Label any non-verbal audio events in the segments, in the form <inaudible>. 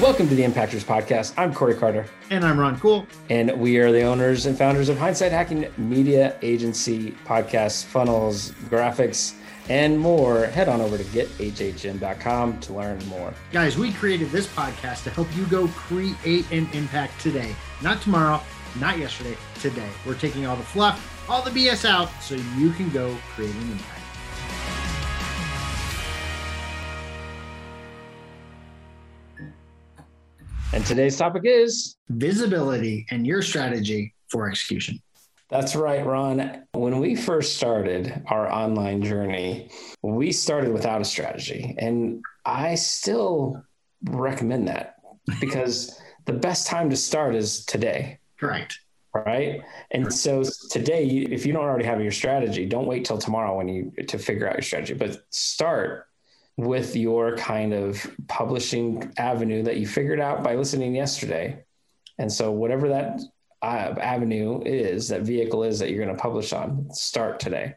Welcome to the Impactors Podcast. I'm Corey Carter. And I'm Ron Cool. And we are the owners and founders of Hindsight Hacking Media Agency, podcasts, funnels, graphics, and more. Head on over to gethhm.com to learn more. Guys, we created this podcast to help you go create an impact today, not tomorrow, not yesterday, today. We're taking all the fluff, all the BS out so you can go create an impact. And today's topic is visibility and your strategy for execution. That's right, Ron. When we first started our online journey, we started without a strategy. And I still recommend that <laughs> because the best time to start is today. Correct. Right. And so today, if you don't already have your strategy, don't wait till tomorrow when you to figure out your strategy, but start with your kind of publishing avenue that you figured out by listening yesterday. And so, whatever that uh, avenue is, that vehicle is that you're going to publish on, start today.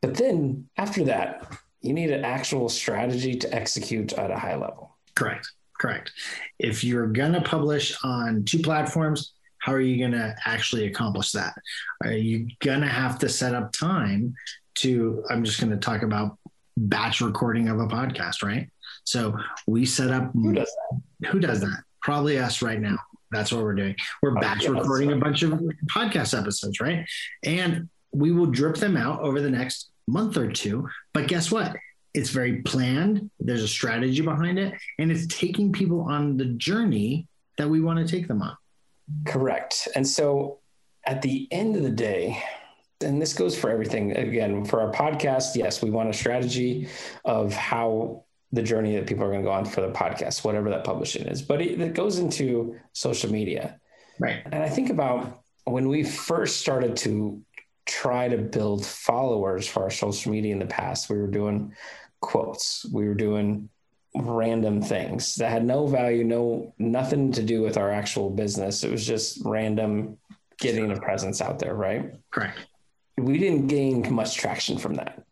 But then after that, you need an actual strategy to execute at a high level. Correct. Correct. If you're going to publish on two platforms, how are you going to actually accomplish that? Are you going to have to set up time to, I'm just going to talk about batch recording of a podcast, right? So we set up. Who does that? Who does that? Probably us right now. That's what we're doing. We're oh, batch yes. recording a bunch of podcast episodes, right? And we will drip them out over the next month or two. But guess what? It's very planned. There's a strategy behind it, and it's taking people on the journey that we want to take them on. Correct. And so at the end of the day, and this goes for everything. Again for our podcast yes we want a strategy of how the journey that people are going to go on for the podcast whatever that publishing is but it, it goes into social media. Right. And i think about when we first started to try to build followers for our social media in the past we were doing quotes we were doing random things that had no value no nothing to do with our actual business. It was just random getting a presence out there right? Correct we didn't gain much traction from that.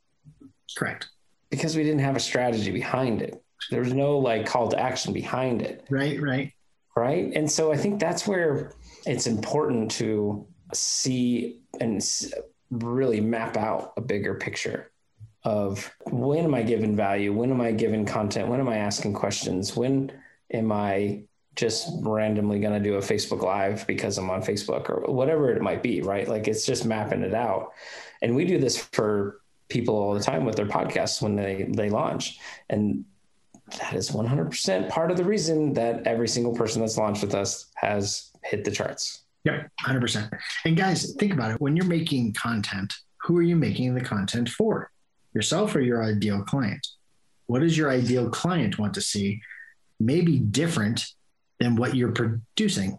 Correct. Because we didn't have a strategy behind it. There was no like call to action behind it. Right, right. Right. And so I think that's where it's important to see and really map out a bigger picture of when am I giving value? When am I giving content? When am I asking questions? When am I just randomly going to do a Facebook Live because I'm on Facebook or whatever it might be, right? Like it's just mapping it out. And we do this for people all the time with their podcasts when they they launch. And that is 100% part of the reason that every single person that's launched with us has hit the charts. Yep, 100%. And guys, think about it. When you're making content, who are you making the content for? Yourself or your ideal client? What does your ideal client want to see? Maybe different than what you're producing.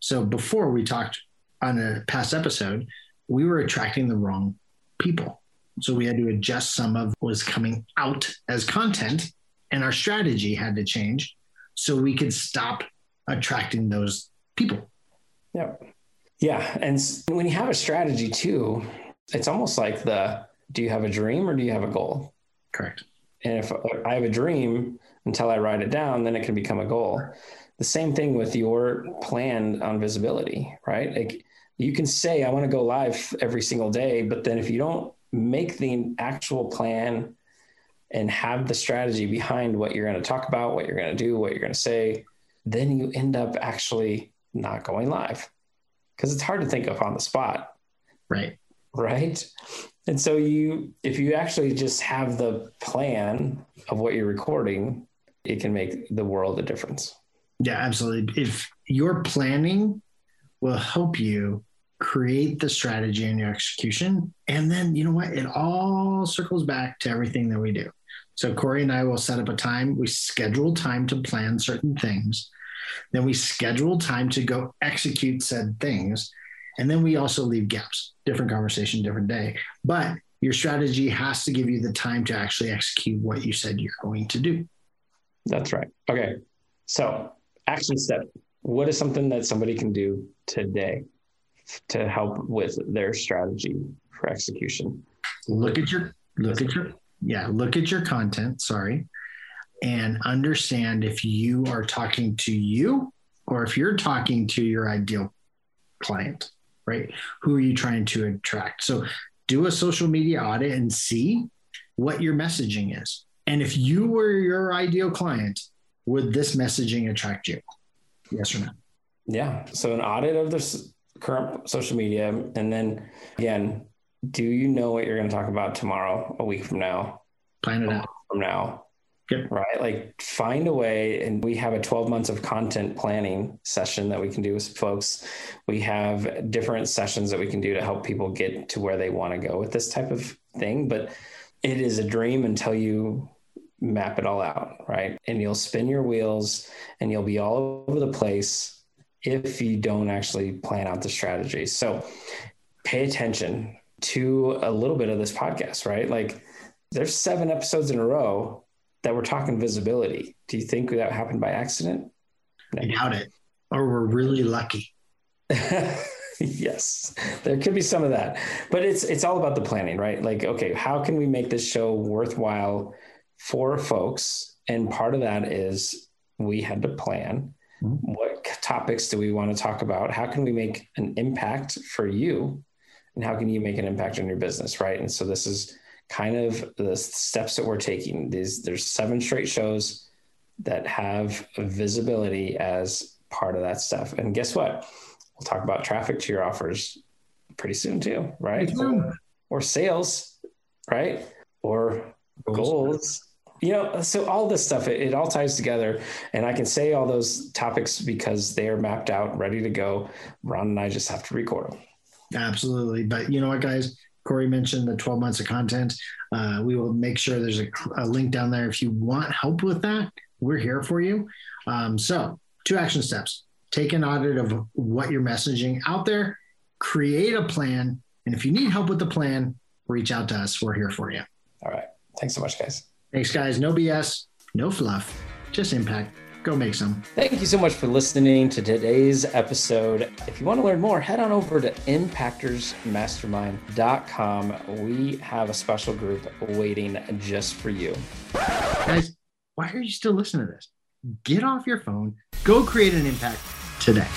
So before we talked on a past episode, we were attracting the wrong people. So we had to adjust some of what was coming out as content, and our strategy had to change so we could stop attracting those people. Yeah. Yeah. And when you have a strategy too, it's almost like the do you have a dream or do you have a goal? Correct. And if uh, I have a dream until I write it down, then it can become a goal the same thing with your plan on visibility, right? Like you can say, I want to go live every single day, but then if you don't make the actual plan and have the strategy behind what you're going to talk about, what you're going to do, what you're going to say, then you end up actually not going live because it's hard to think of on the spot. Right. Right. And so you, if you actually just have the plan of what you're recording, it can make the world a difference. Yeah, absolutely. If your planning will help you create the strategy and your execution, and then you know what? It all circles back to everything that we do. So Corey and I will set up a time. We schedule time to plan certain things. Then we schedule time to go execute said things. And then we also leave gaps, different conversation, different day. But your strategy has to give you the time to actually execute what you said you're going to do. That's right. Okay. So action step what is something that somebody can do today to help with their strategy for execution look at your look at your yeah look at your content sorry and understand if you are talking to you or if you're talking to your ideal client, right? Who are you trying to attract? So do a social media audit and see what your messaging is. And if you were your ideal client, would this messaging attract you? Yes or no? Yeah. So an audit of this current social media. And then again, do you know what you're going to talk about tomorrow, a week from now? Plan it out. From now. Yep. Right. Like find a way. And we have a 12 months of content planning session that we can do with folks. We have different sessions that we can do to help people get to where they want to go with this type of thing. But it is a dream until you map it all out. Right. And you'll spin your wheels and you'll be all over the place if you don't actually plan out the strategy. So pay attention to a little bit of this podcast, right? Like there's seven episodes in a row that we're talking visibility. Do you think that happened by accident? No. I doubt it. Or we're really lucky. <laughs> yes, there could be some of that, but it's it's all about the planning, right? Like, okay, how can we make this show worthwhile for folks? And part of that is we had to plan. Mm-hmm. What topics do we want to talk about? How can we make an impact for you? And how can you make an impact on your business, right? And so this is kind of the steps that we're taking. These there's seven straight shows that have visibility as part of that stuff. And guess what? We'll talk about traffic to your offers pretty soon too, right? Or, or, sales, right? Or goals. goals. You know, so all this stuff, it, it all ties together. And I can say all those topics because they are mapped out, ready to go. Ron and I just have to record them. Absolutely. But you know what, guys? Corey mentioned the 12 months of content. Uh, we will make sure there's a, a, link down there. If you want help with that, we're here for you. Um, so, two action steps take an audit of what you're messaging out there, create a plan. And if you need help with the plan, reach out to us. We're here for you. All right. Thanks so much, guys. Thanks, guys. No BS, no fluff, just impact. Go make some. Thank you so much for listening to today's episode. If you want to learn more, head on over to impactorsmastermind.com. We have a special group waiting just for you. Guys, why are you still listening to this? Get off your phone, go create an impact today.